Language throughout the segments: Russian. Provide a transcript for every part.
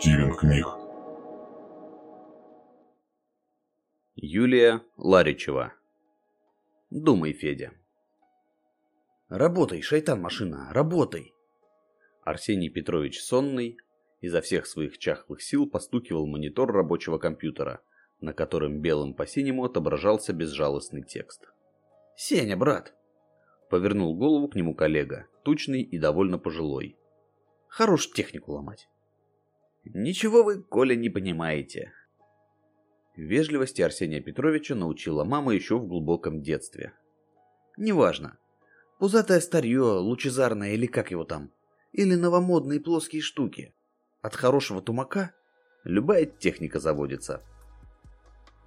Чтивен книг. Юлия Ларичева. Думай, Федя. Работай, шайтан-машина, работай. Арсений Петрович сонный изо всех своих чахлых сил постукивал монитор рабочего компьютера, на котором белым по синему отображался безжалостный текст. Сеня, брат. Повернул голову к нему коллега, тучный и довольно пожилой. Хорош технику ломать. Ничего вы, Коля, не понимаете. Вежливости Арсения Петровича научила мама еще в глубоком детстве. Неважно. Пузатое старье, лучезарное или как его там. Или новомодные плоские штуки. От хорошего тумака любая техника заводится.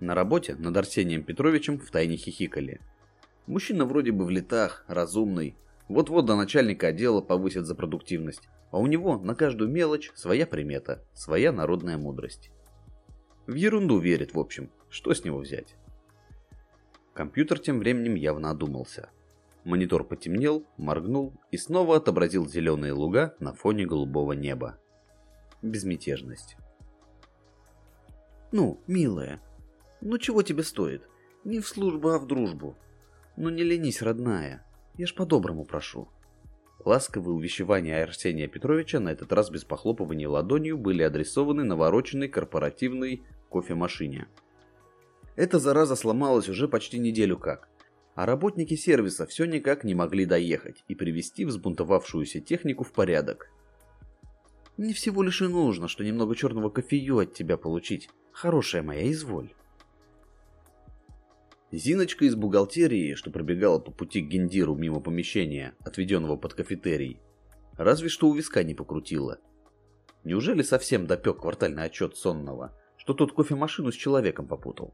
На работе над Арсением Петровичем втайне хихикали. Мужчина вроде бы в летах, разумный. Вот-вот до начальника отдела повысят за продуктивность. А у него на каждую мелочь своя примета, своя народная мудрость. В ерунду верит, в общем. Что с него взять? Компьютер тем временем явно одумался. Монитор потемнел, моргнул и снова отобразил зеленые луга на фоне голубого неба. Безмятежность. Ну, милая, ну чего тебе стоит? Не в службу, а в дружбу. Ну не ленись, родная. Я ж по-доброму прошу. Ласковые увещевания Арсения Петровича на этот раз без похлопывания ладонью были адресованы навороченной корпоративной кофемашине. Эта зараза сломалась уже почти неделю как, а работники сервиса все никак не могли доехать и привести взбунтовавшуюся технику в порядок. Мне всего лишь и нужно, что немного черного кофею от тебя получить. Хорошая моя, изволь. Зиночка из бухгалтерии, что пробегала по пути к гендиру мимо помещения, отведенного под кафетерий, разве что у виска не покрутила. Неужели совсем допек квартальный отчет сонного, что тот кофемашину с человеком попутал?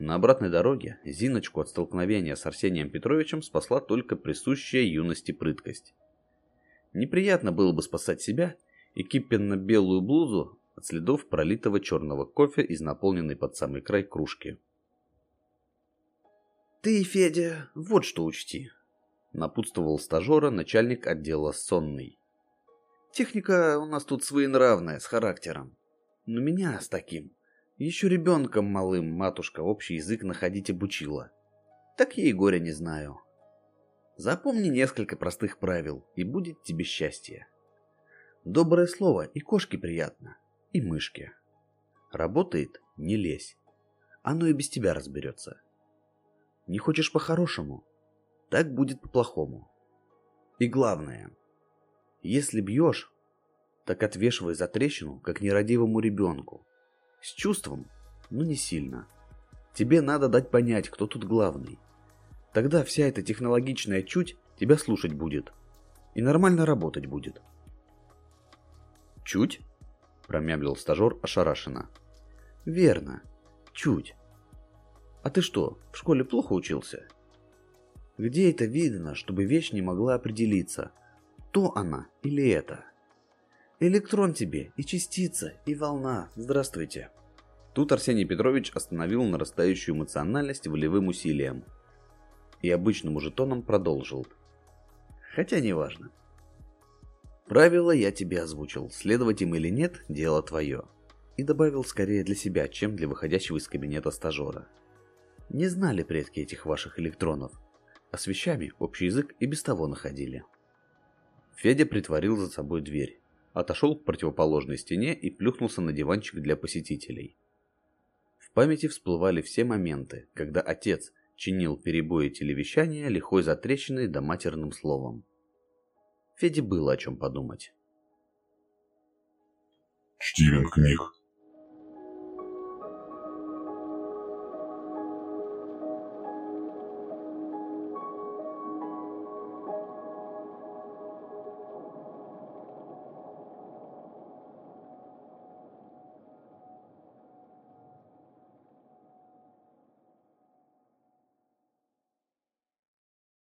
На обратной дороге Зиночку от столкновения с Арсением Петровичем спасла только присущая юности прыткость. Неприятно было бы спасать себя и кипенно-белую блузу от следов пролитого черного кофе из наполненной под самый край кружки. «Ты, Федя, вот что учти», — напутствовал стажера начальник отдела сонный. «Техника у нас тут своенравная, с характером. Но меня с таким еще ребенком малым матушка общий язык находить обучила. Так я и горя не знаю. Запомни несколько простых правил, и будет тебе счастье. Доброе слово и кошке приятно и мышке. Работает – не лезь. Оно и без тебя разберется. Не хочешь по-хорошему? Так будет по-плохому. И главное, если бьешь, так отвешивай за трещину, как нерадивому ребенку. С чувством, но не сильно. Тебе надо дать понять, кто тут главный. Тогда вся эта технологичная чуть тебя слушать будет. И нормально работать будет. Чуть? промямлил стажер ошарашенно. Верно. Чуть. А ты что, в школе плохо учился? Где это видно, чтобы вещь не могла определиться, то она или это? Электрон тебе и частица, и волна. Здравствуйте. Тут Арсений Петрович остановил нарастающую эмоциональность волевым усилием и обычным уже тоном продолжил. Хотя неважно. Правила я тебе озвучил, следовать им или нет, дело твое. И добавил скорее для себя, чем для выходящего из кабинета стажера. Не знали предки этих ваших электронов, а с вещами общий язык и без того находили. Федя притворил за собой дверь, отошел к противоположной стене и плюхнулся на диванчик для посетителей. В памяти всплывали все моменты, когда отец чинил перебои телевещания лихой затрещиной да матерным словом. Феде было о чем подумать. Чтивен книг.